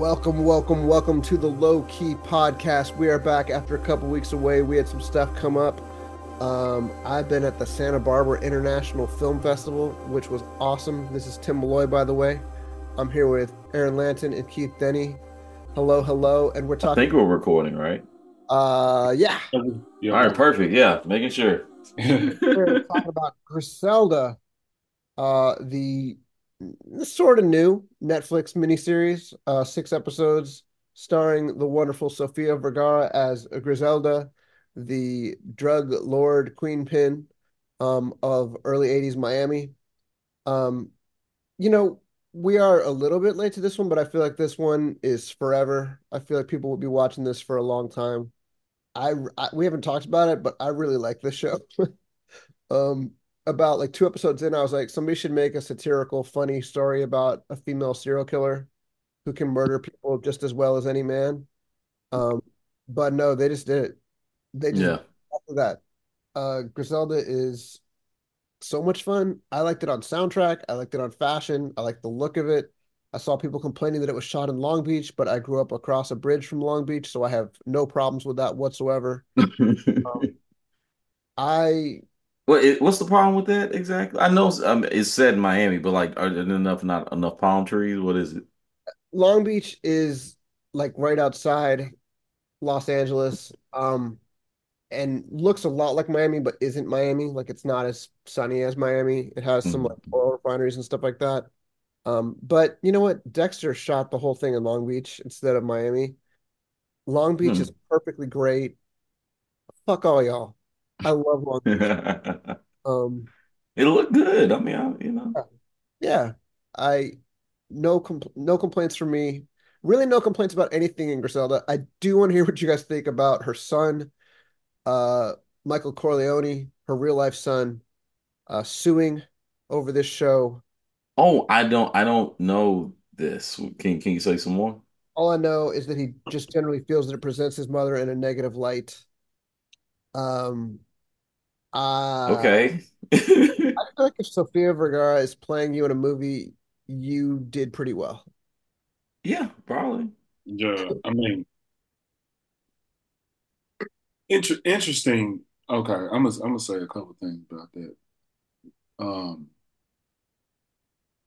Welcome, welcome, welcome to the Low Key Podcast. We are back after a couple weeks away. We had some stuff come up. Um, I've been at the Santa Barbara International Film Festival, which was awesome. This is Tim Malloy, by the way. I'm here with Aaron Lanton and Keith Denny. Hello, hello, and we're talking. I think we're recording, right? Uh, yeah, Yeah. All right, perfect. Yeah, making sure. we're talking about Griselda, uh, the sort of new Netflix miniseries, uh, six episodes, starring the wonderful Sofia Vergara as Griselda, the drug lord queen pin um, of early 80s Miami. Um, you know, we are a little bit late to this one, but I feel like this one is forever. I feel like people will be watching this for a long time. I, I we haven't talked about it, but I really like this show. Um, about like two episodes in, I was like, somebody should make a satirical, funny story about a female serial killer who can murder people just as well as any man. Um, but no, they just did it. They just Yeah. after that. Uh, Griselda is so much fun. I liked it on soundtrack. I liked it on fashion. I liked the look of it. I saw people complaining that it was shot in Long Beach, but I grew up across a bridge from Long Beach, so I have no problems with that whatsoever. I What it, what's the problem with that exactly? I know it's, um, it's said in Miami, but like, are there enough not enough palm trees? What is it? Long Beach is like right outside Los Angeles, um, and looks a lot like Miami, but isn't Miami. Like it's not as sunny as Miami. It has some like Mhm. oil refineries and stuff like that. Um, but you know what? Dexter shot the whole thing in Long Beach instead of Miami. Long Beach Hmm. is perfectly great. Fuck all y'all. I love Long Beach. Um, It looked good. I mean, I, you know. yeah, I no compl no complaints from me. Really, no complaints about anything in Griselda. I do want to hear what you guys think about her son, uh, Michael Corleone, her real life son, uh, suing over this show. Oh, I don't, I don't know this. Can can you say some more? All I know is that he just generally feels that it presents his mother in a negative light. Um, uh, Okay. I feel like if Sofia Vergara is playing you in a movie, you did pretty well. Yeah, probably. Yeah. I mean, inter interesting. Okay, I'm gonna I'm gonna say a couple things about that. Um,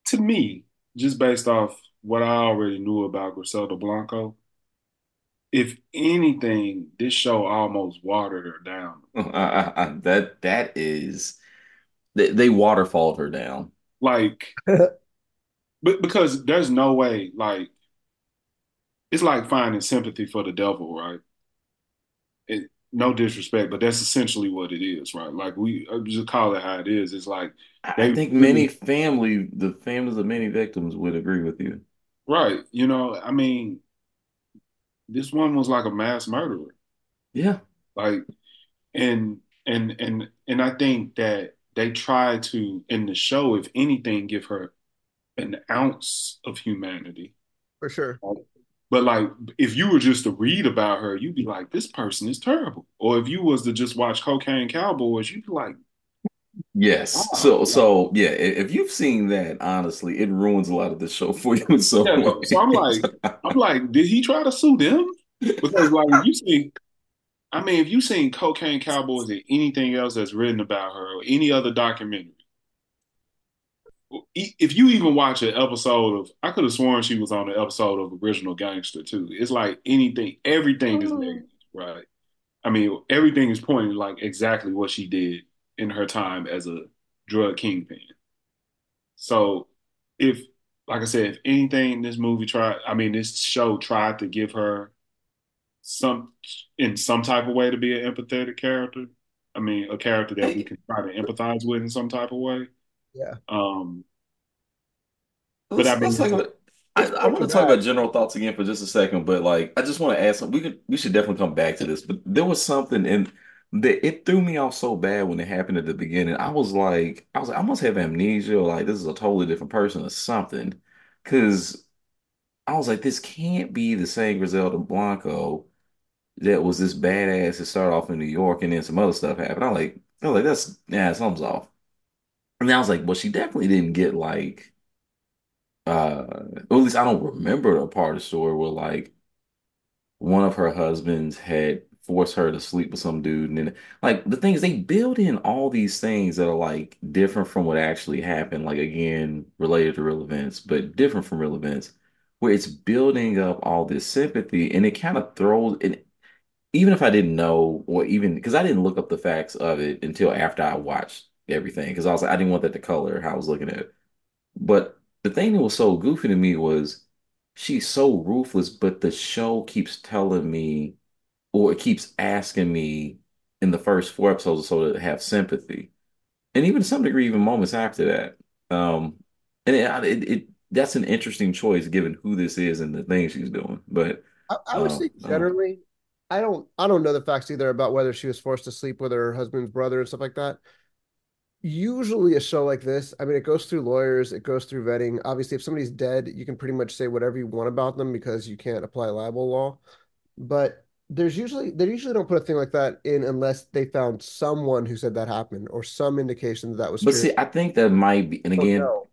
to me, just based off what I already knew about Griselda Blanco, if anything, this show almost watered her down. That that is they, they waterfalled her down. Like, but because there's no way, like, it's like finding sympathy for the devil, right? it, no disrespect, but that's essentially what it is, right? Like we uh, just call it how it is. It's like I think really, many family, the families of many victims would agree with you. right. You know, I mean, this one was like a mass murderer, Yeah. like, and and and and I think that they tried to in the show, if anything, give her an ounce of humanity. For sure. But like, if you were just to read about her, you'd be like, this person is terrible. Or if you was to just watch Cocaine Cowboys, you'd be like, Yes. wow. So, so yeah, if you've seen that, honestly, it ruins a lot of the show for you in some Yeah, so I'm like, I'm like, did he try to sue them? Because like, you see, I mean, if you've seen Cocaine Cowboys or anything else that's written about her or any other documentary, if you even watch an episode of, I could have sworn she was on an episode of Original Gangster too. It's like anything, everything is mm. negative, right? I mean, everything is pointing like exactly what she did in her time as a drug kingpin. So if, like I said, if anything, this movie tried, I mean, this show tried to give her some, in some type of way to be an empathetic character. I mean, a character that we can try to empathize with in some type of way. Yeah. Um, but I Let's, mean, let's talk about. I, I want to talk about general thoughts again for just a second, but like, I just want to ask something. We could, we should definitely come back to this, but there was something in that it threw me off so bad when it happened at the beginning. I was like, I was like, I must have amnesia, like this is a totally different person or something, because I was like, this can't be the same Griselda Blanco that was this badass that started off in New York and then some other stuff happened. I'm like, I was like, that's yeah, something's off. And I was like, well, she definitely didn't get like uh, or at least I don't remember a part of the story where like one of her husbands had forced her to sleep with some dude, and then like the things they build in all these things that are like different from what actually happened, like again related to real events, but different from real events, where it's building up all this sympathy, and it kind of throws and even if I didn't know, or even because I didn't look up the facts of it until after I watched everything, because I was like, I didn't want that to color how I was looking at it. But the thing that was so goofy to me was she's so ruthless, but the show keeps telling me, or it keeps asking me in the first four episodes or so to have sympathy, and even to some degree, even moments after that. Um, and it, it, it that's an interesting choice given who this is and the things she's doing. But I, I would um, say um, generally, I don't I don't know the facts either about whether she was forced to sleep with her husband's brother and stuff like that. Usually a show like this, I mean, it goes through lawyers, it goes through vetting. Obviously, if somebody's dead, you can pretty much say whatever you want about them because you can't apply libel law. But there's usually they usually don't put a thing like that in unless they found someone who said that happened or some indication that that was but true. see, I think that might be, and Oh again. no.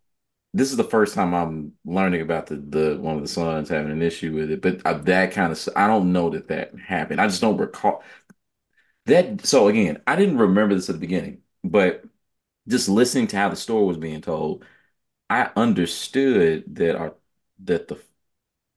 this is the first time I'm learning about the the one of the sons having an issue with it, but uh, that kind of I don't know that that happened. I just don't recall that. So again, I didn't remember this at the beginning, but just listening to how the story was being told, I understood that our that the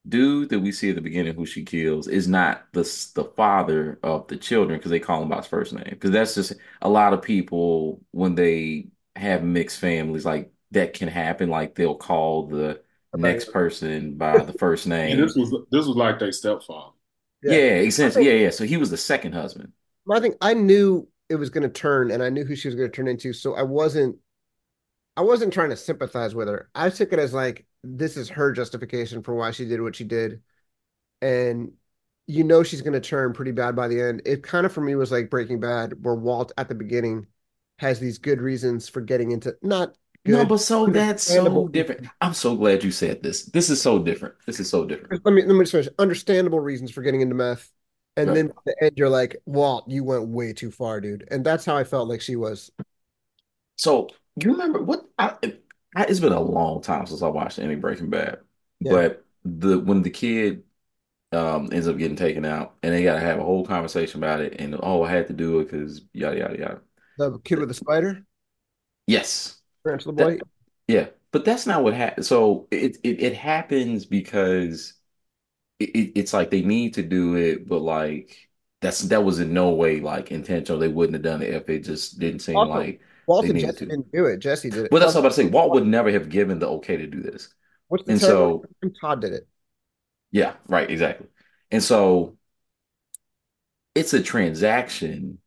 dude that we see at the beginning who she kills is not the the father of the children because they call him by his first name because that's just a lot of people when they have mixed families like that can happen like they'll call the next person by the first And this name was this was like their stepfather. yeah Yeah. Essentially think yeah yeah so he was the second husband I think I knew it was going to turn and I knew who she was going to turn into, so I wasn't I wasn't trying to sympathize with her. I took it as like this is her justification for why she did what she did. And you know she's going to turn pretty bad by the end. It kind of for me was like Breaking Bad, where Walt at the beginning has these good reasons for getting into not no but so that's so different I'm so glad you said this this is so different this is so different Let me let me just finish. Understandable reasons for getting into meth. And right then at the end, you're like, Walt, you went way too far, dude. And that's how I felt like she was. So you remember what? I, I, it's been a long time since I watched any Breaking Bad, Yeah. but the when the kid um ends up getting taken out, and they got to have a whole conversation about it, and oh, I had to do it because yada yada yada. The kid with the spider, Yes, Tarantula that Boy. yeah, but that's not what happened. So it, it it happens because it, it, it's like they need to do it, but like that's that was in no way like intentional. They wouldn't have done it if it just didn't seem Also, like Walt and Jesse to. didn't do it. Jesse did it. Well, that's what I'm about to say. Walt would never have given the okay to do this. what's the And so, Todd did it. yeah, right, exactly. And so it's a transaction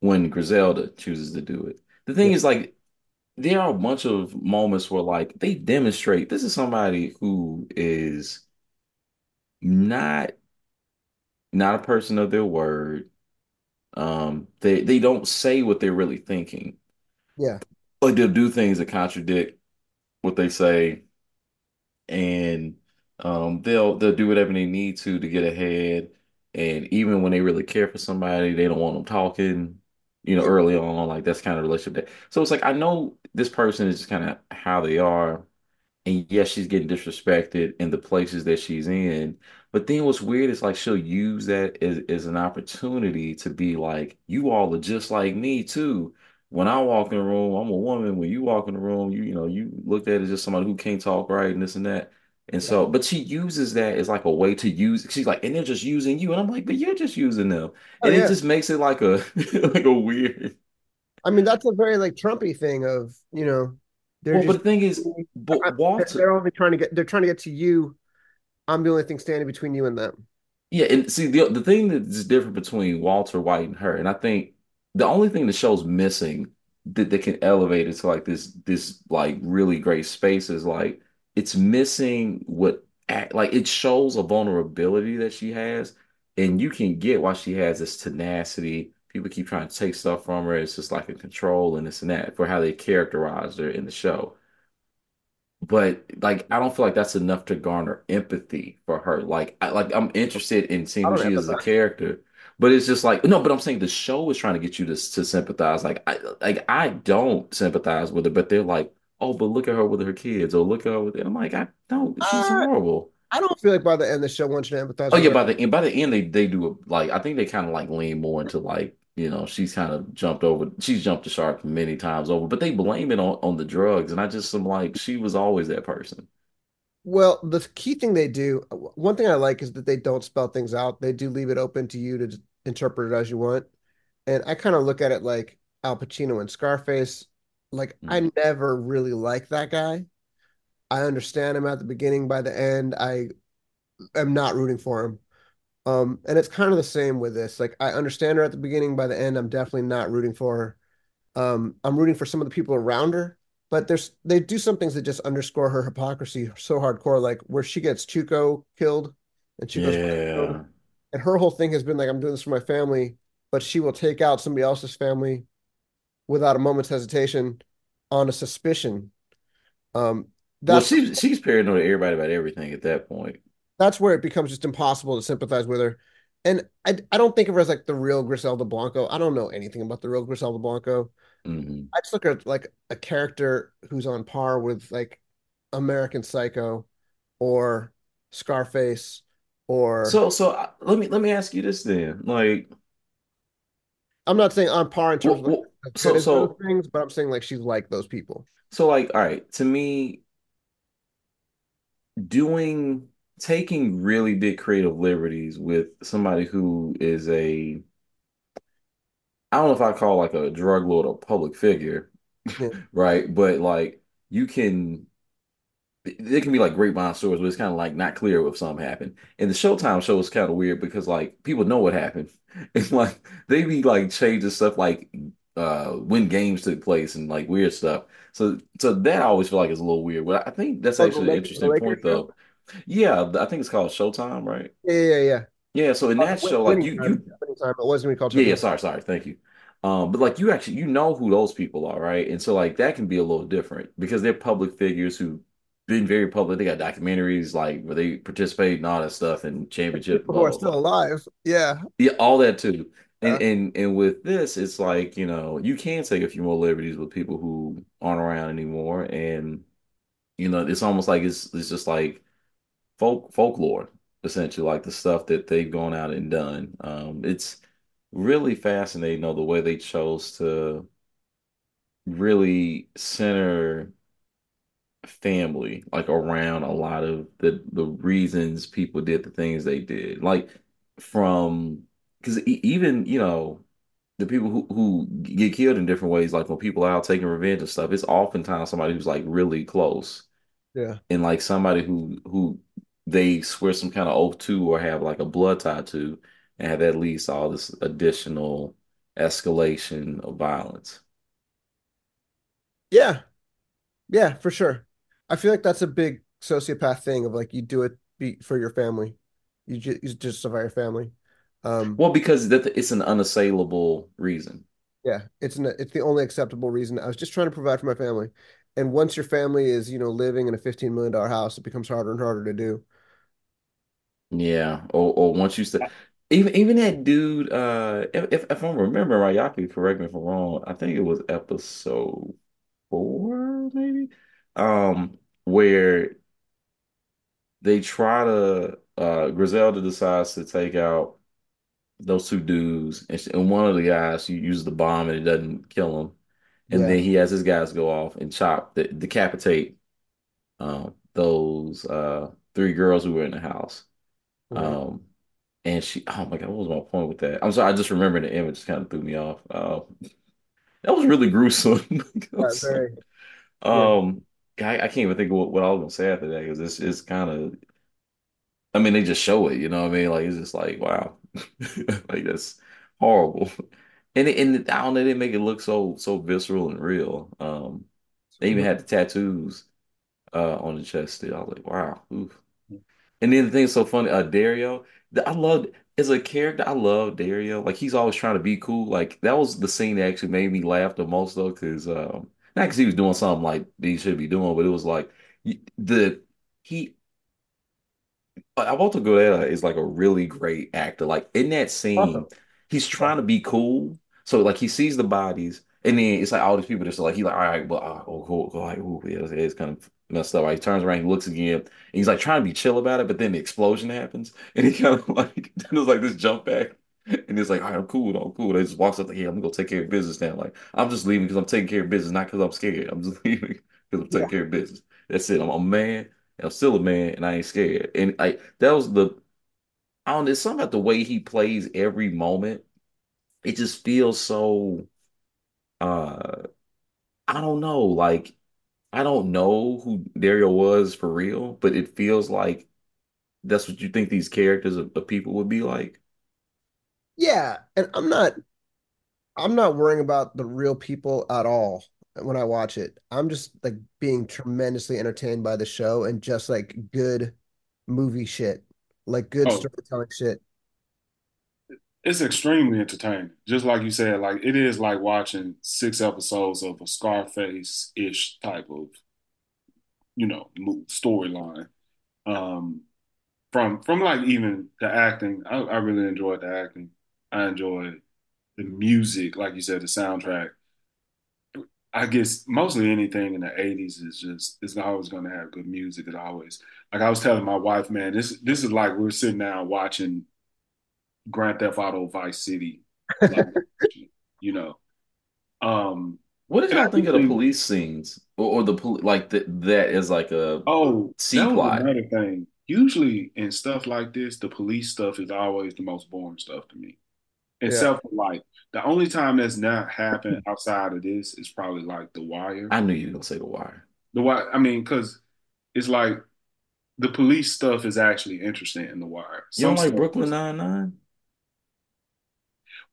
when Griselda chooses to do it. The thing Yeah. is, like, there are a bunch of moments where, like, they demonstrate this is somebody who is not not a person of their word. Um, they they don't say what they're really thinking. Yeah. Like they'll do things that contradict what they say and um, they'll they'll do whatever they need to to get ahead. And even when they really care for somebody, they don't want them talking. You know, early on, like that's kind of relationship. That, so it's like I know this person is just kind of how they are, and yes, she's getting disrespected in the places that she's in. But then what's weird is like she'll use that as, as an opportunity to be like, you all are just like me too. When I walk in the room, I'm a woman. When you walk in the room, you you know, you looked at it as just somebody who can't talk right and this and that. And so, but she uses that as like a way to use, she's like, and they're just using you. And I'm like, but you're just using them. Oh And it yeah. just makes it like a like a weird. I mean, that's a very like Trumpy thing of, you know, they're Well, but just the thing is, but Walter they're only trying to get they're trying to get to you. I'm the only thing standing between you and them. Yeah, and see the the thing that's different between Walter White and her, and I think the only thing the show's missing that that can elevate it to like this this like really great space is like it's missing what act like it shows a vulnerability that she has, and you can get why she has this tenacity. People keep trying to take stuff from her. It's just like a control and this and that for how they characterized her in the show. But like, I don't feel like that's enough to garner empathy for her. Like, I, like I'm interested in seeing who she is as a character, but it's just like no. But I'm saying the show is trying to get you to to sympathize. Like, I like I don't sympathize with her, but they're like, oh, but look at her with her kids, or look at her with. It. I'm like, I don't. She's Uh, horrible. I don't feel like by the end of the show wants you to empathize Oh with yeah, her. by the end, by the end, they they do a, like I think they kind of like lean more into like you know she's kind of jumped over. She's jumped the shark many times over, but they blame it on on the drugs, and I just am like, she was always that person. Well, the key thing they do, one thing I like is that they don't spell things out. They do leave it open to you to just interpret it as you want. And I kind of look at it like Al Pacino and Scarface. Like I Mm. never really liked that guy. I understand him at the beginning. By the end, I am not rooting for him. Um, and it's kind of the same with this. Like I understand her at the beginning. By the end, I'm definitely not rooting for her. Um, I'm rooting for some of the people around her, but there's they do some things that just underscore her hypocrisy so hardcore, like where she gets Chuko killed and Chuko's killed. And her whole thing has been like, I'm doing this for my family, but she will take out somebody else's family without a moment's hesitation on a suspicion. Um, Well, she's she's paranoid everybody about everything at that point. that's where it becomes just impossible to sympathize with her. And I I don't think of her as like the real Griselda Blanco. I don't know anything about the real Griselda Blanco. hmm I just look at like a character who's on par with like American Psycho or Scarface or So so uh, let me let me ask you this then, like, I'm not saying on par in terms what, of like so so things, but I'm saying like she's like those people. so like, all right, to me, doing taking really big creative liberties with somebody who is a I don't know if I call like a drug lord or public figure, Yeah. right? But like you can they can be like grapevine stories, but it's kind of like not clear if something happened. And the Showtime show is kind of weird because like people know what happened. It's like they be like changing stuff like uh when games took place and like weird stuff. So so that I always feel like is a little weird. But I think that's actually an Lake, interesting point though. Yeah, I think it's called Showtime, right? Yeah, yeah, yeah. yeah. So in Uh, that win- show, like you time, you time. It wasn't called yeah, yeah, sorry, sorry, thank you. Um, but like you actually you know who those people are, right? And so like that can be a little different because they're public figures who been very public. They got documentaries like where they participate and all that stuff and championship, People blah are still blah. alive. Yeah. Yeah, all that too. And and and with this, it's like, you know, you can take a few more liberties with people who aren't around anymore. And, you know, it's almost like it's it's just like folk folklore, essentially, like the stuff that they've gone out and done. Um, it's really fascinating, though, the way they chose to really center family, like around a lot of the the reasons people did the things they did. Like from because even, you know, the people who who get killed in different ways, like when people are out taking revenge and stuff, it's oftentimes somebody who's like really close Yeah. and like somebody who who they swear some kind of oath to or have like a blood tie to and have at least all this additional escalation of violence. Yeah. Yeah, for sure. I feel like that's a big sociopath thing of like you do it be for your family. You just you justify your family. Um, Well, because that it's an unassailable reason. yeah, it's an, it's the only acceptable reason. I was just trying to provide for my family. And once your family is, you know, living in a $15 million house, it becomes harder and harder to do. Yeah. Or or once you say even even that dude, uh if if, I'm remembering right, y'all can correct me if I'm wrong. I think it was episode four. Um, where they try to uh Griselda decides to take out those two dudes and, she, and one of the guys she uses the bomb and it doesn't kill him and Yeah, then he has his guys go off and chop de decapitate um those uh three girls who were in the house right. um and she oh my God what was my point with that I'm sorry I just remember the image kind of threw me off uh, that was really gruesome It Yeah, was like, very. Yeah. um I, I can't even think of what, what I was gonna say after that because it's it's kind of I mean, they just show it, you know what I mean? Like it's just like, wow, like that's horrible. And it, and I don't know, they make it look so so visceral and real. Um, they even had the tattoos uh on the chest still. I was like, wow. Oof. And then the thing that's so funny, uh Dario, I loved as a character, I love Dario. Like he's always trying to be cool. Like that was the scene that actually made me laugh the most though, because um not because he was doing something like he should be doing, but it was like the he Alberto Guerrero is like a really great actor. Like in that Awesome. scene, he's trying to be cool. So like he sees the bodies And then it's like all these people just like he like all right, but uh, oh, cool, cool, like ooh, yeah, it's, it's kind of messed up. Like, he turns around, he looks again, and he's like trying to be chill about it, but then the explosion happens, and he kind of like there's like this jump back, and it's like all right, I'm cool, I'm cool. They just walks up like, hey, I'm gonna go take care of business now. Like I'm just leaving because I'm taking care of business, not because I'm scared. I'm just leaving because I'm taking Yeah. care of business. That's it. I'm a man, and I'm still a man, and I ain't scared. And like that was the I don't know, it's something about the way he plays every moment. It just feels so uh I don't know, like I don't know who Dario was for real, but it feels like that's what you think these characters of, of people would be like. Yeah, and I'm not I'm not worrying about the real people at all when I watch it. I'm just like being tremendously entertained by the show and just like good movie shit, like good Oh, storytelling shit. it's extremely entertaining. Just like you said, like it is like watching six episodes of a Scarface-ish type of, you know, storyline. Um, from from like even the acting, I, I really enjoyed the acting. I enjoy the music, like you said, the soundtrack. I guess mostly anything in the 80s is just is always going to have good music. It always like I was telling my wife, man, this this is like we're sitting down watching Grand Theft Auto Vice City, like you know. Um, What did I y'all think of the police scenes or, or the pol like that that is like a oh, C plot? another thing. Usually in stuff like this, the police stuff is always the most boring stuff to me. Yeah. Except for like the only time that's not happened outside of this is probably like The Wire. I knew you were gonna say The Wire. The Wire, I mean, because it's like the police stuff is actually interesting in The Wire. You don't like Brooklyn is, Nine-Nine?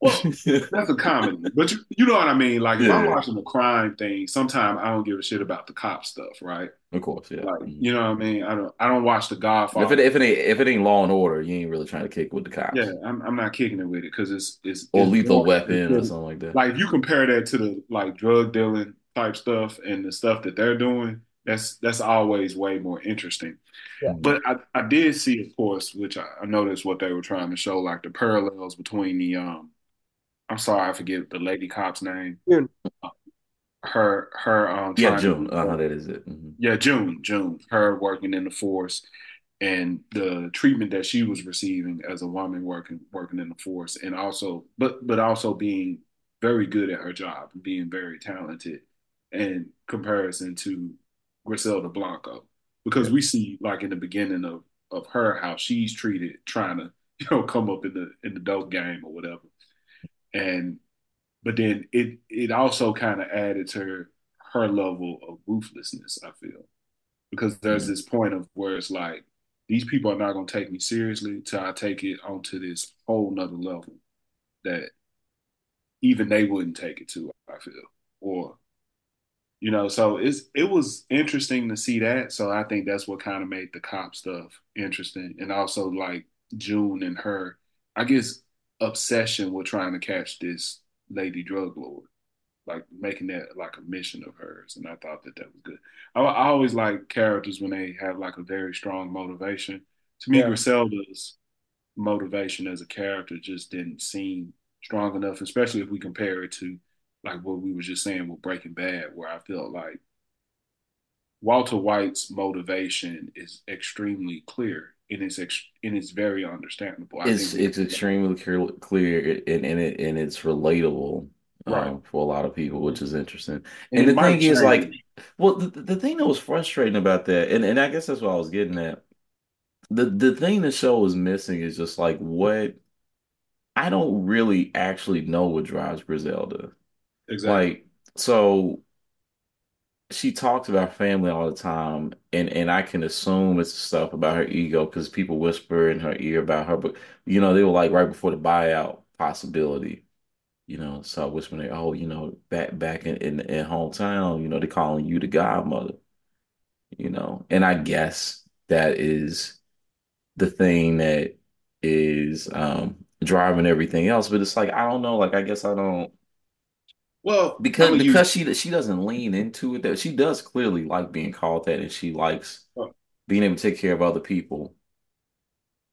Well, that's a comedy, but you, you know what I mean. Like if I'm watching a crime thing, sometimes I don't give a shit about the cop stuff, right? of course, yeah. Like Mhm. you know what I mean. I don't I don't watch The Godfather. If it if it ain't if it ain't Law and Order, you ain't really trying to kick with the Yeah, cops I'm I'm not kicking it with it because it's it's or it's Lethal boring. Weapon or something like that. like if you compare that to the like drug dealing type stuff and the stuff that they're doing, that's that's always way more interesting. Yeah. But I, I did see, of course, which I, I noticed what they were trying to show, like the parallels between the um I'm sorry, I forget the lady cop's name. June. Her her um Yeah, trying to June. be Uh-huh, that is it. hmm yeah, June, June, her working in the force and the treatment that she was receiving as a woman working working in the force and also but but also being very good at her job and being very talented in comparison to Griselda Blanco. Because Yeah. we see like in the beginning of of her how she's treated trying to, you know, come up in the in the dope game or whatever. And but then it it also kind of added to her, her level of ruthlessness, I feel. Because there's mm. this point of where it's like, these people are not gonna take me seriously till I take it onto this whole nother level that even they wouldn't take it to, I feel. Or, you know, so it's it was interesting to see that. So I think that's what kind of made the cop stuff interesting. And also like June and her, I guess, obsession with trying to catch this lady drug lord like making that like a mission of hers, and I thought that that was good. I, I always like characters when they have like a very strong motivation. To me, Yeah. Griselda's motivation as a character just didn't seem strong enough, especially if we compare it to like what we were just saying with Breaking Bad, where I felt like Walter White's motivation is extremely clear and it's ex- and it's very understandable. I It's think it's extremely clear, clear and, and it and it's relatable right, um, for a lot of people, which is interesting. and And the thing is, like, well, the, the thing that was frustrating about that, and, and I guess that's what I was getting at. The the thing the show is missing is just like what I don't really actually know what drives Griselda. Exactly. Like, so she talks about family all the time, and and I can assume it's stuff about her ego because people whisper in her ear about her, but you know, they were like right before the buyout possibility. You know, so whispering, oh, you know, back back in, in in hometown, you know, they're calling you the godmother, you know. And I guess that is the thing that is um driving everything else. But it's like I don't know, like I guess I don't Well, because gonna because she she doesn't lean into it that she does clearly like being called that and she likes being able to take care of other people.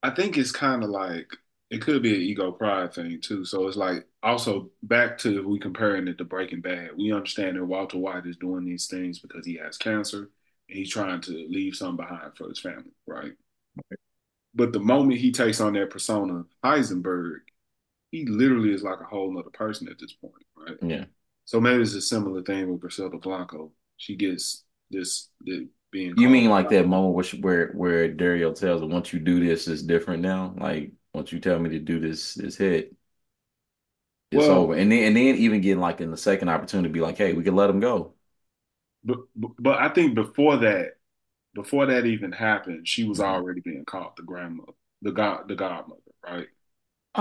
I think it's kind of like it could be an ego pride thing too. So it's like also back to if we comparing it to Breaking Bad, we understand that Walter White is doing these things because he has cancer and he's trying to leave something behind for his family, right? But the moment he takes on that persona, Heisenberg, he literally is like a whole other person at this point, right? Yeah. So maybe it's a similar thing with Griselda Blanco. She gets this, this being You mean like that moment where she, where where Dario tells her, "Once you do this, it's different now." Like once you tell me to do this, this hit, it's Well, over. And then and then even getting like in the second opportunity, to be like, "Hey, we can let him go." but, but I think before that, before that even happened, she was already being called the grandmother, the god, the godmother, right?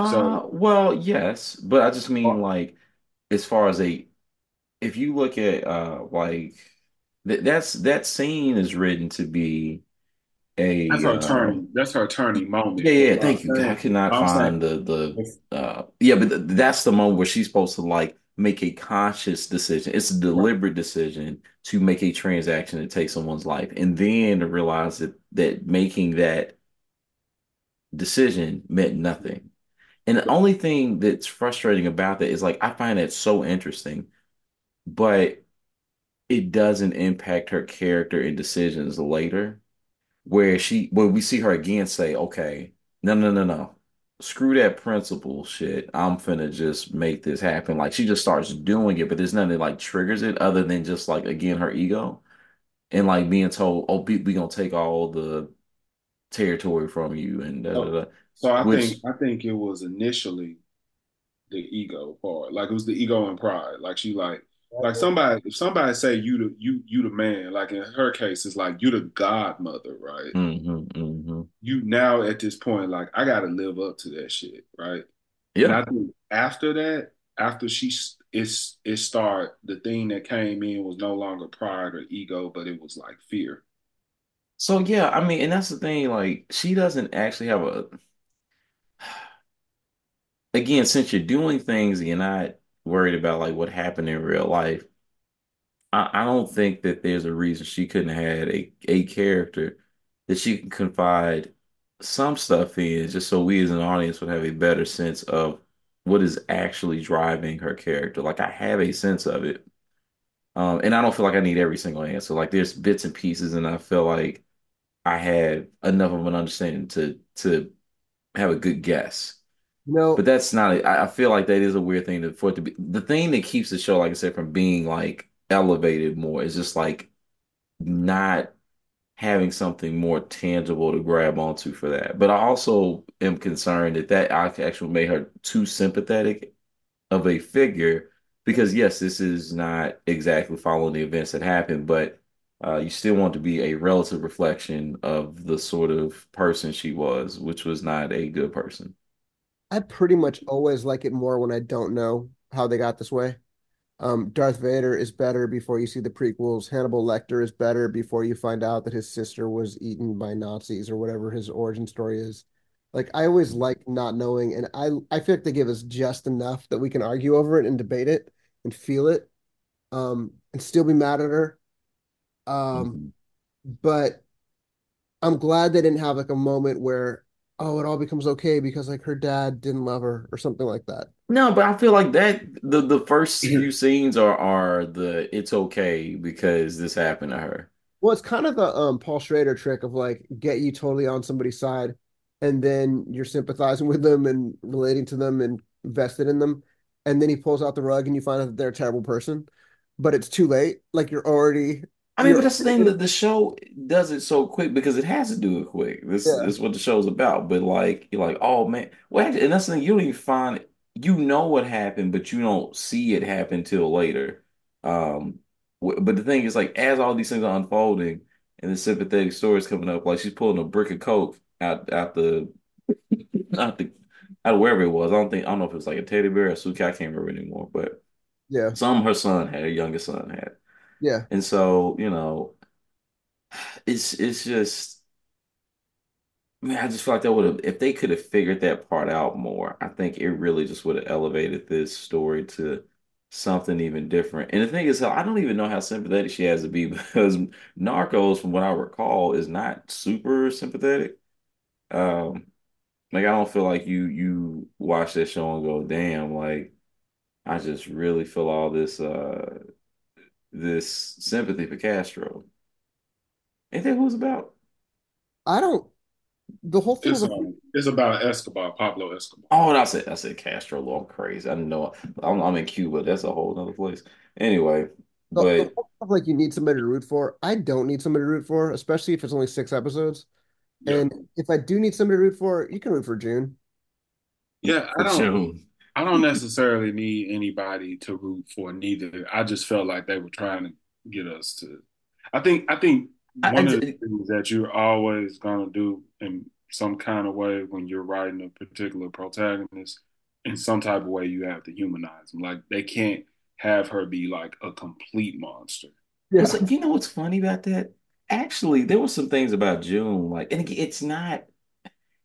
So, Uh, well, yes, but I just mean like as far as a if you look at uh like th that's that scene is written to be a that's her uh turning. That's her turning yeah moment. But yeah thank you I saying, could not I'm saying, find the the uh yeah but th that's the moment where she's supposed to like make a conscious decision it's a deliberate decision to make a transaction that takes someone's life and then to realize that that making that decision meant nothing and the only thing that's frustrating about that is like I find that so interesting but it doesn't impact her character and decisions later where she when we see her again say, okay, no, no, no, no. Screw that principle shit. I'm finna just make this happen. Like she just starts doing it, but there's nothing that like triggers it other than just like again her ego and like being told, oh, we, we gonna take all the territory from you and da da so, da. so I Which think I think it was initially the ego part. Like it was the ego and pride. Like she like like somebody if somebody say you the you you the man, like in her case, it's like you the godmother, right? hmm hmm You now at this point, like I gotta live up to that shit, right? And Yeah. I think after that, after she it's it start the thing that came in was no longer pride or ego, but it was like fear. So yeah, I mean, and that's the thing, like she doesn't actually have a again, since you're doing things you're not worried about like what happened in real life, I, I don't think that there's a reason she couldn't have had a, a character that she can confide some stuff in, just so we as an audience would have a better sense of what is actually driving her character. Like I have a sense of it. Um, and I don't feel like I need every single answer. Like there's bits and pieces, and I feel like I had enough of an understanding to to have a good guess. You But that's not, I I feel like that is a weird thing to, for it to be. The thing that keeps the show, like I said, from being like elevated more is just like not having something more tangible to grab onto for that. But I also am concerned that that actually made her too sympathetic of a figure because, yes, this is not exactly following the events that happened, but uh, you still want to be a relative reflection of the sort of person she was, which was not a good person. I pretty much always like it more when I don't know how they got this way. Um, Darth Vader is better before you see the prequels. Hannibal Lecter is better before you find out that his sister was eaten by Nazis or whatever his origin story is. Like I always like not knowing, and I I feel like they give us just enough that we can argue over it and debate it and feel it, um, and still be mad at her. Um, Mhm. but I'm glad they didn't have like a moment where, oh, it all becomes okay because like her dad didn't love her or something like that. No, but I feel like that the the first few scenes are are the it's okay because this happened to her. Well, it's kind of the um Paul Schrader trick of like get you totally on somebody's side and then you're sympathizing with them and relating to them and invested in them. And then he pulls out the rug and you find out that they're a terrible person, but it's too late. Like you're already I mean, but that's the thing that the show does it so quick because it has to do it quick. This yeah. is what the show's about. But like, you're like, oh man, well, actually, and that's the thing. You don't even find you know what happened, but you don't see it happen till later. Um, but the thing is, like, as all these things are unfolding and the sympathetic stories coming up, like she's pulling a brick of coke out out the out the out of wherever it was. I don't think I don't know if it was like a teddy bear or Suki. I can't remember anymore. But Yeah. some her son had, her youngest son had, Yeah. and so you know. It's it's just I mean, I just feel like that would have if they could have figured that part out more, I think it really just would have elevated this story to something even different. And the thing is, I don't even know how sympathetic she has to be because Narcos, from what I recall, is not super sympathetic. Um, Like I don't feel like you you watch that show and go, damn, like I just really feel all this uh this sympathy for Castro. Ain't that who it's about? I don't. The whole thing It's was um, it's about Escobar, Pablo Escobar. Oh, and I said I said Castro. Lord, I'm crazy. I didn't know. I'm, I'm in Cuba. That's a whole other place. Anyway, the, the but whole stuff like you need somebody to root for. I don't need somebody to root for, especially if it's only six episodes. Yeah, And if I do need somebody to root for, you can root for June. yeah. I don't. June, I don't necessarily need anybody to root for neither. I just felt like they were trying to get us to. I think. I think I, one of the things that you're always gonna do in some kind of way when you're writing a particular protagonist, in some type of way, you have to humanize them. Like they can't have her be like a complete monster. Yeah. so, you know what's funny about that? Actually, there were some things about June, like, and it's not.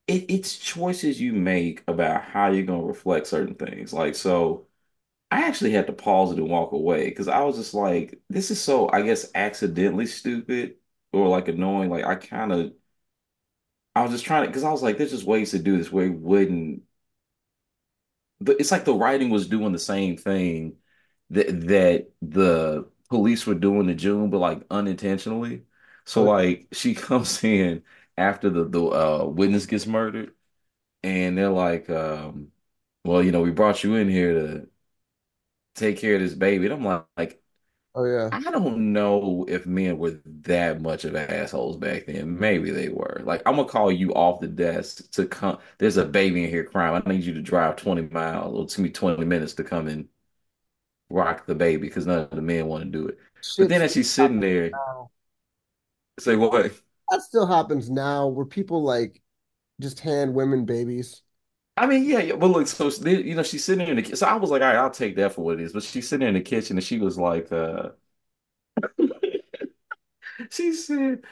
It, it's choices you make about how you're gonna reflect certain things. Like, so. I actually had to pause it and walk away because I was just like, this is so, I guess, accidentally stupid or like annoying. Like, I kind of, I was just trying to, because I was like, there's just ways to do this where it wouldn't, the, it's like the writing was doing the same thing that that the police were doing to June, but like unintentionally. So like she comes in after the the uh, witness gets murdered, and they're like, um, well, you know, we brought you in here to take care of this baby. And I'm like, like Oh, yeah. I don't know if men were that much of assholes back then. Maybe they were. Like, I'm gonna call you off the desk to come. There's a baby in here crying. I need you to drive 20 miles or to me 20 minutes to come and rock the baby because none of the men want to do it. But Shit then as she's sitting happens there, now. say what? That still happens now where people like just hand women babies. I mean, yeah, yeah. But look, so you know, she's sitting in the kitchen. So I was like, all right, I'll take that for what it is. But she's sitting in the kitchen and she was like, uh, she said.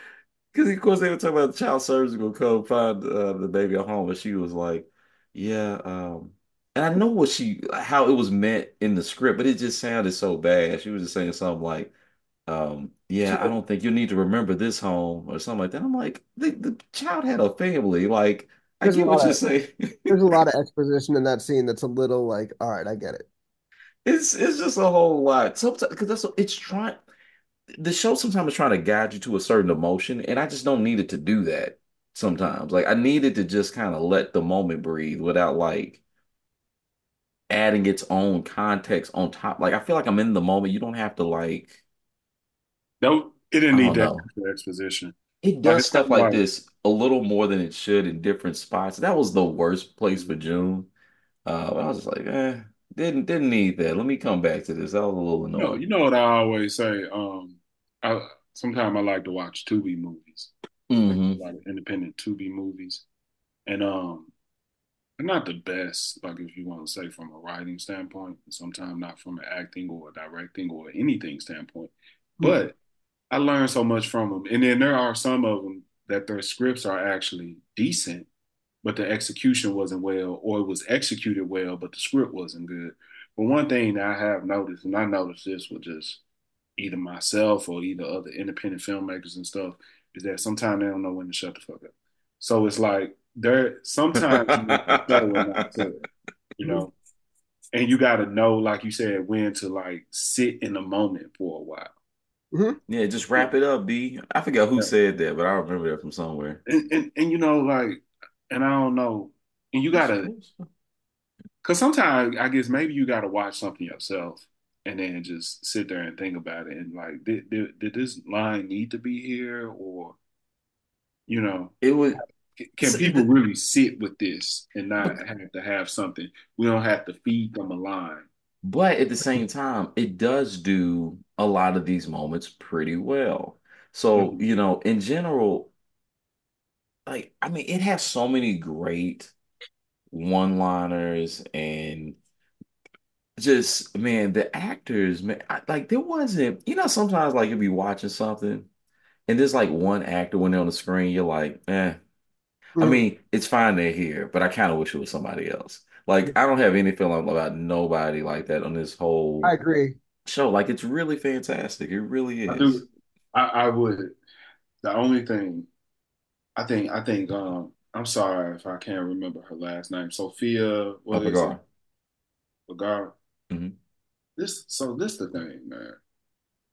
Because of course they were talking about the child services gonna come find uh, the baby at home, and she was like, "Yeah," um, and I know what she how it was meant in the script, but it just sounded so bad. She was just saying something like, um, "Yeah, I don't think you need to remember this home" or something like that. I'm like, the, the child had a family. Like, I there's a get lot what you're of saying. there's a lot of exposition in that scene that's a little like, all right, I get it. It's it's just a whole lot. Sometimes because that's it's trying. the show sometimes is trying to guide you to a certain emotion, and I just don't need it to do that sometimes. Like I needed to just kind of let the moment breathe without like adding its own context on top. Like I feel like I'm in the moment. You don't have to like, No, it didn't I need don't that know. exposition. It Like does it's stuff like like this a little more than it should in different spots. That was the worst place for June. Uh, I was just like, eh, didn't didn't need that. Let me come back to this. That was a little you know, annoying. you know what I always say. Um, I sometimes I like to watch Tubi movies, like hmm a lot of independent Tubi movies, and um, they're not the best. Like if you want to say from a writing standpoint, sometimes not from an acting or a directing or anything standpoint, Hmm. but I learned so much from them. And then there are some of them that their scripts are actually decent, but the execution wasn't well, or it was executed well, but the script wasn't good. But one thing that I have noticed, and I noticed this with just either myself or either other independent filmmakers and stuff, is that sometimes they don't know when to shut the fuck up. So it's like there sometimes you know, and you got to know, like you said, when to like sit in the moment for a while. Hmm Yeah, just wrap it up, B. I forgot who Yeah. said that, but I remember that from somewhere. and, and and you know like and I don't know and you gotta because sometimes I guess maybe you gotta watch something yourself and then just sit there and think about it and like did, did, did this line need to be here or you know It was, can people really sit with this and not have to have something we don't have to feed them a line but at the same time, it does do a lot of these moments pretty well. So, Mhm. you know, in general, like I mean, it has so many great one-liners and just man, the actors, man, I, like there wasn't, you know, sometimes like you'll be watching something and there's like one actor when they're on the screen, you're like, eh. I hmm mean, it's fine they're here, but I kind of wish it was somebody else. Like, I don't have any feeling about nobody like that on this whole. I agree. show. Like, it's really fantastic. It really I is. do I, I would the only thing I think I think um I'm sorry if I can't remember her last name. Sofia, Oh, what is it? Vergara. Vergara. hmm This, so this the thing, man.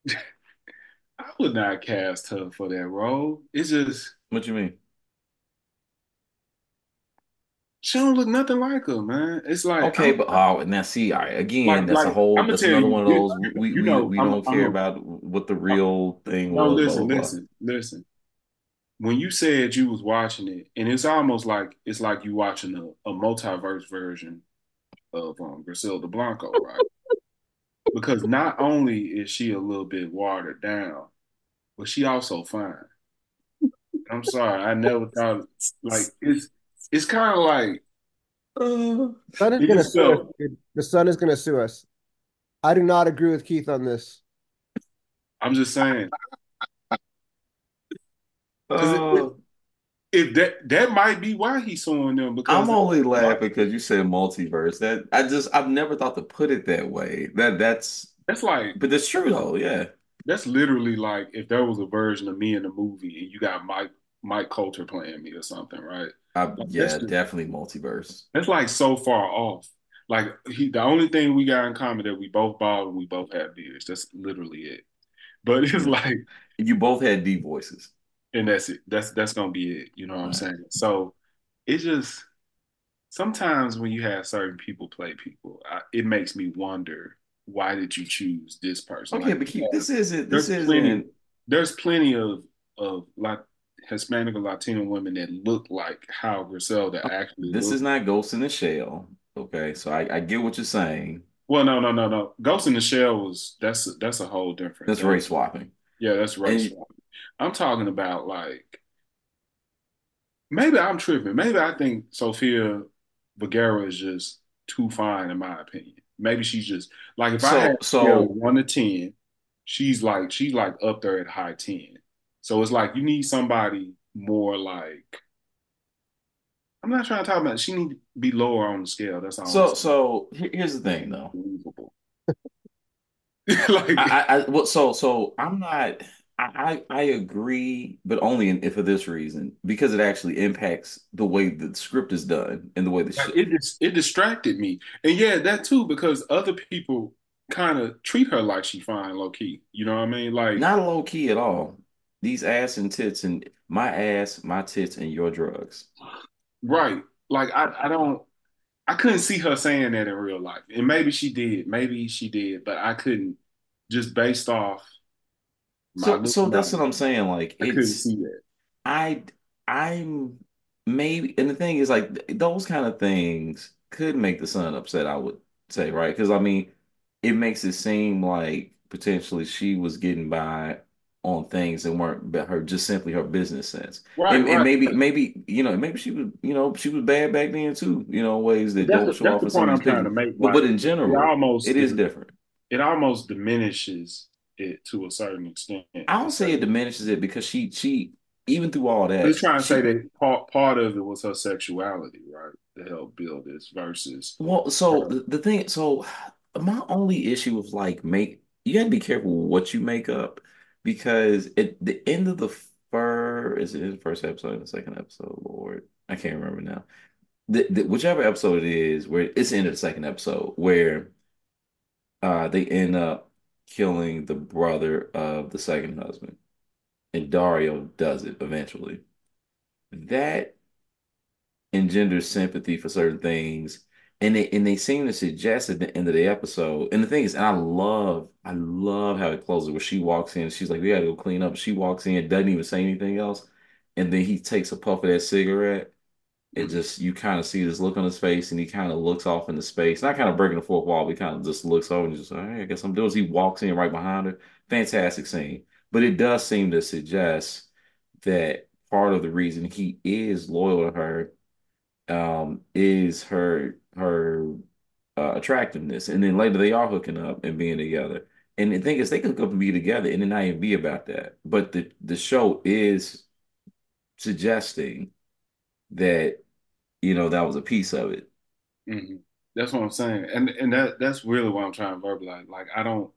I would not cast her for that role. It's just What you mean? She don't look nothing like her, man. It's like Okay, I'm but oh, now see, all right, again, like that's a like I'm whole, that's another you one of those. We You we know, we I'm don't I'm care a about what the real thing no. was. Blah Listen, blah blah. listen, listen. When you said you was watching it, and it's almost like it's like you watching a, a multiverse version of um, Griselda Blanco, right? Because not only is she a little bit watered down, but she also fine. I'm sorry, I never thought like it's it's kind of like Uh, The son is going to just sue us. dude. The son is going to sue us. I do not agree with Keith on this. I'm just saying because it, it, uh, it that that might be why he's suing them I'm only like laughing because you said multiverse. That I just I've never thought to put it that way. That that's that's like but that's true though. Yeah, that's literally like if there was a version of me in the movie and you got Mike Mike Colter playing me or something, right? I Like that's yeah definitely multiverse. that's like so far off. Like he, the only thing we got in common that we both bald and we both have beards. That's literally it. But it's like, You both had deep voices. and that's it. That's that's gonna be it. You know what I'm saying? So it just sometimes when you have certain people play people, I, it makes me wonder why did you choose this person? Okay, Like but keep this isn't there's this plenty isn't there's plenty of of like Hispanic or Latino women that look like how Griselda actually this looks. is not Ghost in the Shell. Okay, so I, I get what you're saying. Well, no, no, no, no. Ghost in the Shell was that's that's a whole different That's thing. race swapping. Yeah, that's race And swap. I'm talking about like maybe I'm tripping. Maybe I think Sofia Vergara is just too fine in my opinion. Maybe she's just like if I had so so one to ten, she's like she's like up there at high ten. So it's like you need somebody more like I'm not trying to talk about she need to be lower on the scale. That's all I'm so so here's the thing though. Like I, I, well, so so I'm not. I, I I agree, but only in, for this reason because it actually impacts the way the script is done and the way the Like, it dis it distracted me. And yeah, that too, because other people kind of treat her like she fine, low key. You know what I mean? Like, not a low key at all. These ass and tits and my ass, my tits, and your drugs. right. Like I, I don't I couldn't see her saying that in real life. And maybe she did. Maybe she did, but I couldn't just based off my So so that's what. I'm saying. Like I couldn't see that. I I'm maybe and the thing is like those kind of things could make the son upset, I would say, right? Because I mean, it makes it seem like potentially she was getting by on things that weren't be- her just simply her business sense. Right, And and maybe maybe you know maybe she was you know she was bad back then too, you know, ways that That's don't the, show that's off the in point I'm these trying to make. But Like but in it general, almost it is it, different. it almost diminishes it to a certain extent. I don't say it diminishes it because she she even through all But that trying to say that part part of it was her sexuality, right? To help build this versus Well, so her. the, the thing, so my only issue with like make you gotta be careful what you make up because at the end of the first is it in the first episode or the second episode, Lord, I can't remember now. The, the whichever episode it is, where it's the end of the second episode, where uh they end up killing the brother of the second husband, and Dario does it eventually. That engenders sympathy for certain things. And they and they seem to suggest at the end of the episode. And the thing is, and I love, I love how it closes where she walks in, she's like, we gotta go clean up. She walks in, doesn't even say anything else. And then he takes a puff of that cigarette. It Mhm. just you kind of see this look on his face and he kind of looks off into space. Not kind of breaking the fourth wall, but kind of just looks over and just like, hey, I guess I'm doing this. He walks in right behind her. Fantastic scene. But it does seem to suggest that part of the reason he is loyal to her um, is her her uh, attractiveness, and then later they are hooking up and being together. And the thing is, they could hook up and be together, and then not even be about that. But the the show is suggesting that you know that was a piece of it. Mhm. That's what I'm saying, and and that that's really what I'm trying to verbalize. Like I don't,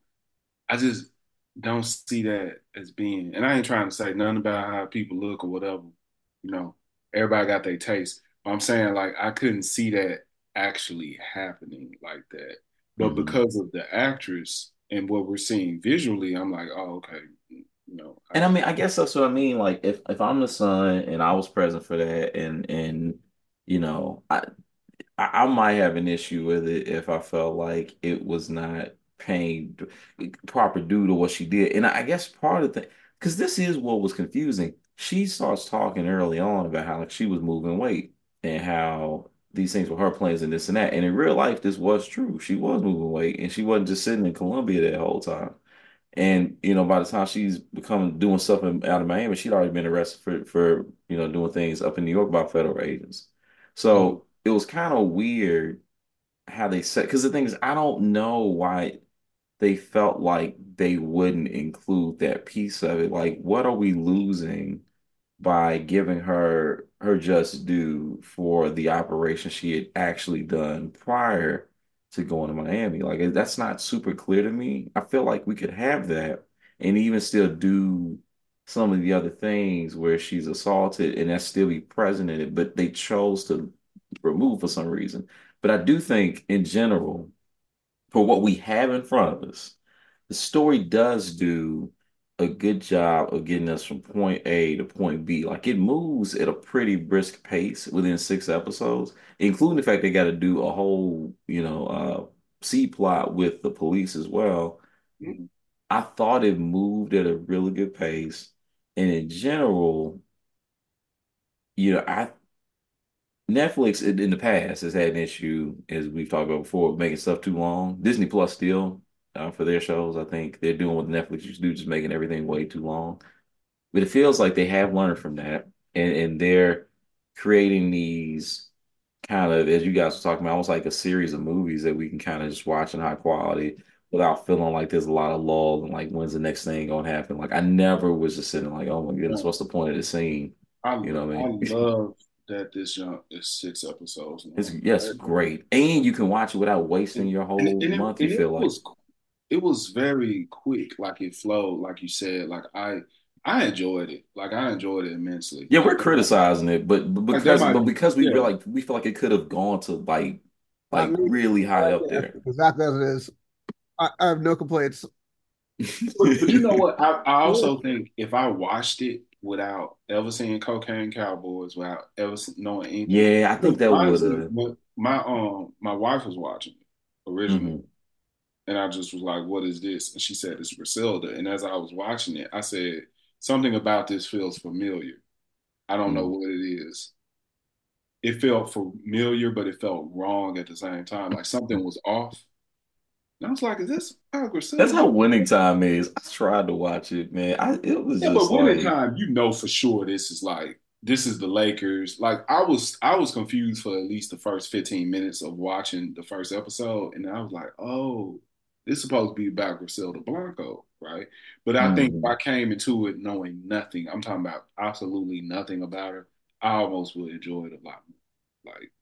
I just don't see that as being. And I ain't trying to say nothing about how people look or whatever, you know. everybody got their taste. But I'm saying like I couldn't see that actually happening like that. But hmm because of the actress and what we're seeing visually, I'm like, oh, okay, you know, And I mean, I guess that's what I mean. Like, if if I'm the son and I was present for that, and and you know, I I, I might have an issue with it if I felt like it was not paying proper due to what she did. And I guess part of the because this is what was confusing. She starts talking early on about how like she was moving weight and how these things were her plans and this and that. And in real life, this was true. She was moving weight and she wasn't just sitting in Colombia that whole time. And you know, by the time she's become doing stuff in, out of Miami, she'd already been arrested for for you know doing things up in New York by federal agents. So mm-hmm. it was kind of weird how they said because the thing is, I don't know why they felt like they wouldn't include that piece of it. Like, what are we losing by giving her her just due for the operation she had actually done prior to going to Miami? Like, that's not super clear to me. I feel like we could have that and even still do some of the other things where she's assaulted and that still be present in it, but they chose to remove for some reason. But I do think in general, for what we have in front of us, the story does do a good job of getting us from point A to point B. Like it moves at a pretty brisk pace within six episodes, including the fact they got to do a whole, you know, uh, C plot with the police as well. mm, I thought it moved at a really good pace. And in general, you know, I Netflix in in the past has had an issue, as we've talked about before, making stuff too long. Disney Plus still, uh, for their shows, I think they're doing what Netflix used to do, just making everything way too long. But it feels like they have learned from that, and and they're creating these kind of, as you guys were talking about, almost like a series of movies that we can kind of just watch in high quality without feeling like there's a lot of lull and like when's the next thing gonna happen. Like I never was just sitting like, oh my goodness, what's the point of the scene? I You know what I mean? I love that this jump is six episodes It's yes, great. And you can watch it without wasting your whole and, it, month, you and it feel like. was it was very quick, like it flowed, like you said. Like I I enjoyed it. Like I enjoyed it immensely. Yeah, we're criticizing it, but, but like because might but because we yeah. feel like we feel like it could have gone to like Not like me. really high up there. exactly as it is. I, I have no complaints. But, but you know what? I, I also think if I watched it without ever seeing Cocaine Cowboys, without ever knowing anything, Yeah, I think that was honestly, my my, um my wife was watching it originally, hmm and I just was like, "What is this?" And she said, "It's Griselda." And as I was watching it, I said, "Something about this feels familiar. I don't know mm-hmm. what it is." It felt familiar, but it felt wrong at the same time. Like something was off. And I was like, "Is this how That's how winning time is. I tried to watch it, man. I it was Yeah, just but winning like, time, you know for sure this is like this is the Lakers. Like I was I was confused for at least the first 15 minutes of watching the first episode, and I was like, oh, this is supposed to be about Griselda Blanco, right? But I think if mhm. I came into it knowing nothing, I'm talking about absolutely nothing about her, I almost would enjoy it a lot more. Like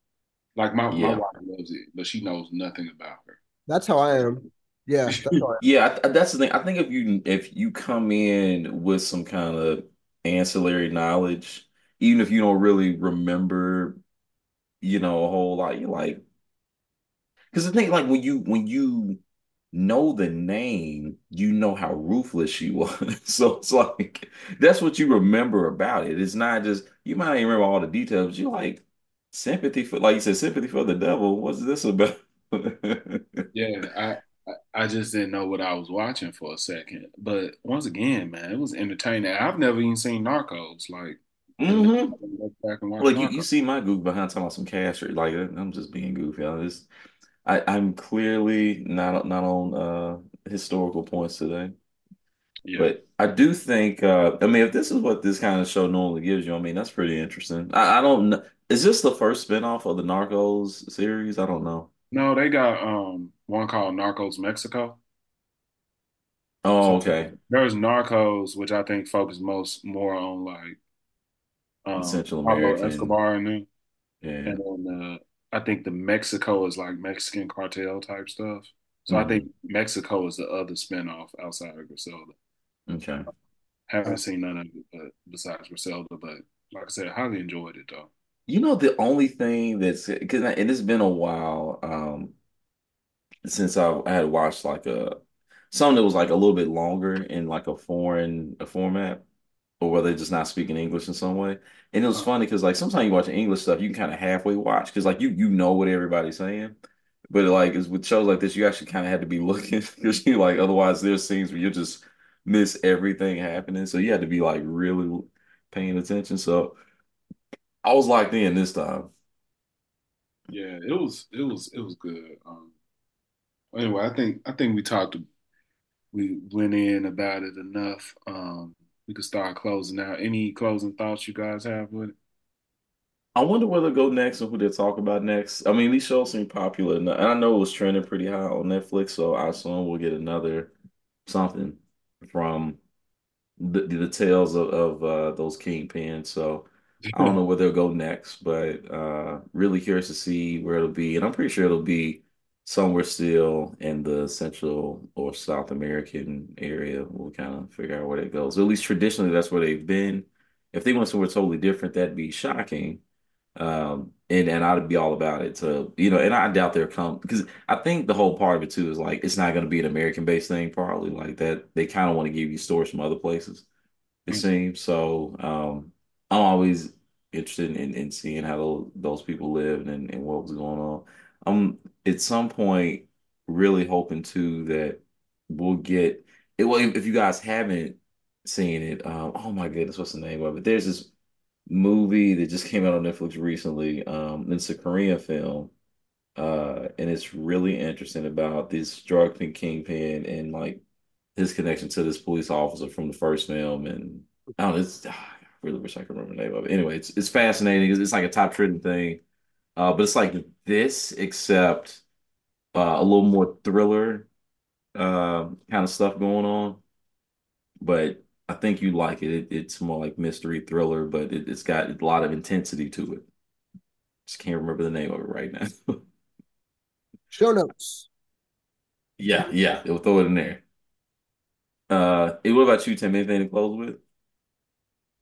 like my, my wife loves it, but she knows nothing about her. That's how I am. Yeah, that's I am. Yeah, I, that's the thing. I think if you if you come in with some kind of ancillary knowledge, even if you don't really remember, you know, a whole lot, you're like, because the thing, like when you when you know the name, you know how ruthless she was. So it's like that's what you remember about it. It's not just you might not even remember all the details. You're like sympathy for, like you said, sympathy for the devil. What's this about? Yeah, I, I just didn't know what I was watching for a second. But once again, man, it was entertaining. I've never even seen Narcos. Like, I've never hmm looked back and watched Like you, you see my goof behind talking about some cash like I'm just being goofy. I just I, I'm clearly not not on uh historical points today. Yeah. But I do think uh I mean if this is what this kind of show normally gives you, I mean that's pretty interesting. I, I don't know. Is this the first spinoff of the Narcos series? I don't know. No, they got um one called Narcos Mexico. Oh, So okay. there's Narcos, which I think focus most more on like um Central America, Escobar and them. Yeah. And then uh I think the Mexico is like Mexican cartel type stuff. So I think Mexico is the other spinoff outside of Griselda. Okay. Haven't seen none of it but besides Griselda, but like I said, I highly enjoyed it though. You know, the only thing that's because and it's been a while um since I, I had watched like a something that was like a little bit longer in like a foreign a format. Or whether they're just not speaking English in some way. And it was Uh, funny because like sometimes you watch English stuff, you can kind of halfway watch because like you you know what everybody's saying. But like is with shows like this, you actually kind of had to be looking because you like otherwise there's scenes where you just miss everything happening. So you had to be like really paying attention. So I was locked in this time. yeah, it was it was it was good. Um, anyway, I think I think we talked we went in about it enough. Um, we could start closing out. Any closing thoughts you guys have with it? I wonder where they'll go next and who they'll talk about next. I mean, these shows seem popular, and I know it was trending pretty high on Netflix, so I assume we'll get another something from the the tales of, of uh, those kingpins. So I don't know where they'll go next, but uh, really curious to see where it'll be. And I'm pretty sure it'll be somewhere still in the Central or South American area. We'll kind of figure out where it goes. At least traditionally, that's where they've been. If they went somewhere totally different, that'd be shocking. Um, and and I'd be all about it So you know, and I doubt they'll come because I think the whole part of it too is like it's not going to be an American-based thing, probably like that. They kind of want to give you stories from other places it seems. So um, I'm always interested in, in seeing how those, those people lived and, and what was going on. I'm at some point really hoping too that we'll get it. Well, if, you guys haven't seen it, um, oh my goodness, what's the name of it? There's this movie that just came out on Netflix recently. Um, it's a Korean film. Uh, and it's really interesting about this drug kingpin and like his connection to this police officer from the first film, and I don't know, it's ah, really wish I could remember the name of it. Anyway, it's it's fascinating. It's, it's like a top trending thing, uh, but it's like this except uh, a little more thriller uh, kind of stuff going on. But I think you like it. it it's more like mystery thriller, but it, it's got a lot of intensity to it. Just can't remember the name of it right now. Show notes. yeah, yeah, they'll throw it in there. Uh, what about you, Tim? Anything to close with?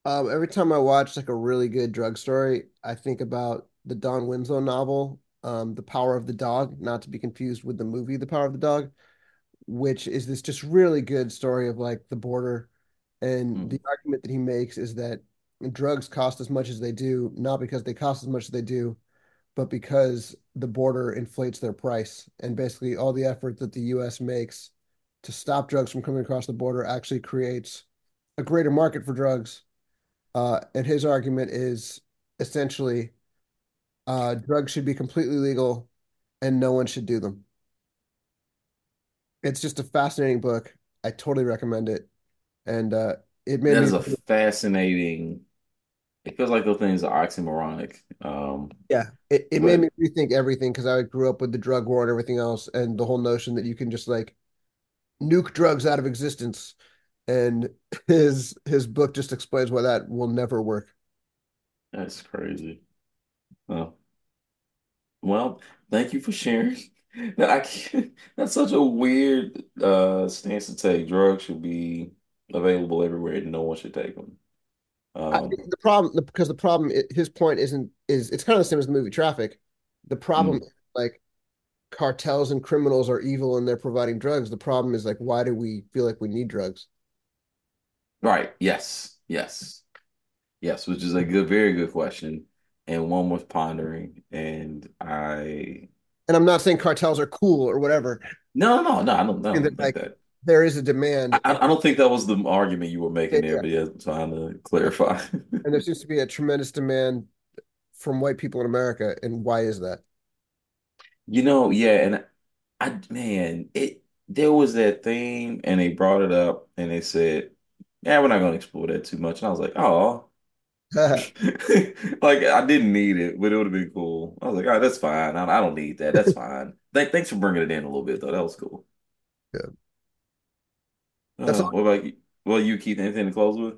Um, every time I watch like a really good drug story, I think about the Don Winslow novel, um, The Power of the Dog, not to be confused with the movie The Power of the Dog, which is this just really good story of like the border. And Mm. the argument that he makes is that drugs cost as much as they do, not because they cost as much as they do, but because the border inflates their price. And basically, all the effort that the US makes to stop drugs from coming across the border actually creates a greater market for drugs. Uh, and his argument is essentially uh, drugs should be completely legal and no one should do them. It's just a fascinating book. I totally recommend it. And uh, it made That me, is a fascinating. It feels like those things are oxymoronic. Um, yeah, it, it made me rethink everything because I grew up with the drug war and everything else, and the whole notion that you can just like nuke drugs out of existence. And his his book just explains why that will never work. that's crazy. Oh, well, thank you for sharing. I can't, that's such a weird uh stance to take. Drugs should be available everywhere and no one should take them. I Um, think the problem because the problem his point isn't is it's kind of the same as the movie Traffic. The problem mm, like cartels and criminals are evil and they're providing drugs. The problem is like why do we feel like we need drugs? right. Yes. Yes. Yes, which is a good, very good question and one was pondering. And I, And I'm not saying cartels are cool or whatever. no, no, no, I don't, I And that like that. There is a demand and, I don't think that was the argument you were making there, but yeah, trying to clarify. and there seems to be a tremendous demand from white people in America. And why is that? You know, yeah, and I, man, it there was that thing, and they brought it up, and they said, "Yeah, we're not going to explore that too much." And I was like, "Oh." Like I didn't need it, but it would have been cool. I was like, "All right, that's fine. I, I don't need that. That's fine." Th thanks for bringing it in a little bit, though. That was cool. Yeah. That's Uh, all. what about you? Well, you, Keith, anything to close with?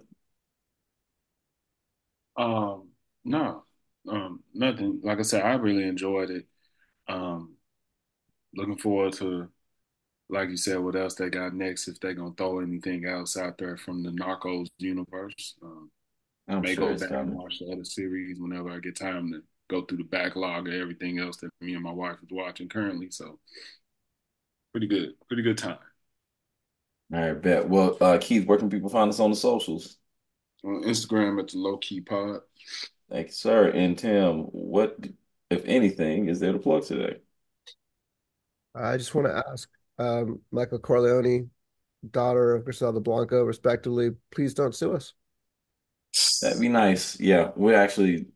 Um, no, um, nothing. Like I said, I really enjoyed it. Um, looking forward to, like you said, what else they got next if they're gonna throw anything else out there from the Narcos universe. Um, I'm May sure go back and watch the other series whenever I get time to go through the backlog of everything else that me and my wife is watching currently. So pretty good, pretty good time. All right, bet. Well, uh, Keith, where can people find us on the socials? On Instagram at the Low Key Pod. Thank you, sir. And Tim, what, if anything, is there to plug today? I just want to ask um, Michael Corleone, daughter of Griselda Blanco, respectively, please don't sue us. That'd be nice. Yeah, we're actually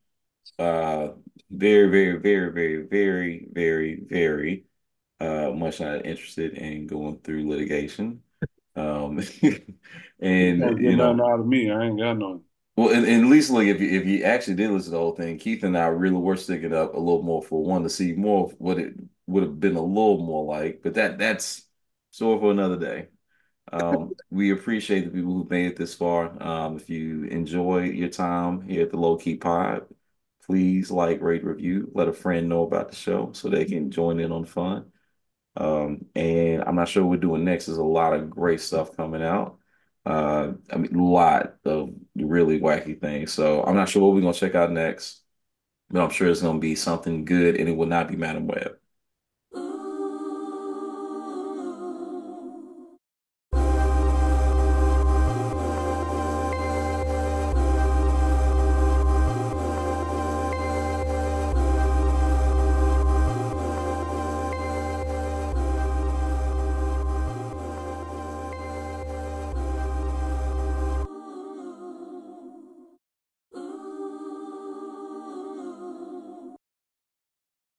uh very, very, very, very, very, very, very uh much not interested in going through litigation. Um and you know out of me. I ain't got no. well and, and at least like if you if you actually did listen to the whole thing, Keith and I really were sticking up a little more for one to see more of what it would have been a little more like, but that that's sort for another day. Um, we appreciate the people who made it this far. Um, if you enjoy your time here at the Low Key Pod, please like, rate, review, let a friend know about the show so they can join in on fun. Um, and I'm not sure what we're doing next. There's a lot of great stuff coming out. Uh, I mean, a lot of really wacky things. So I'm not sure what we're gonna check out next, but I'm sure it's gonna be something good, and it will not be Madame Web.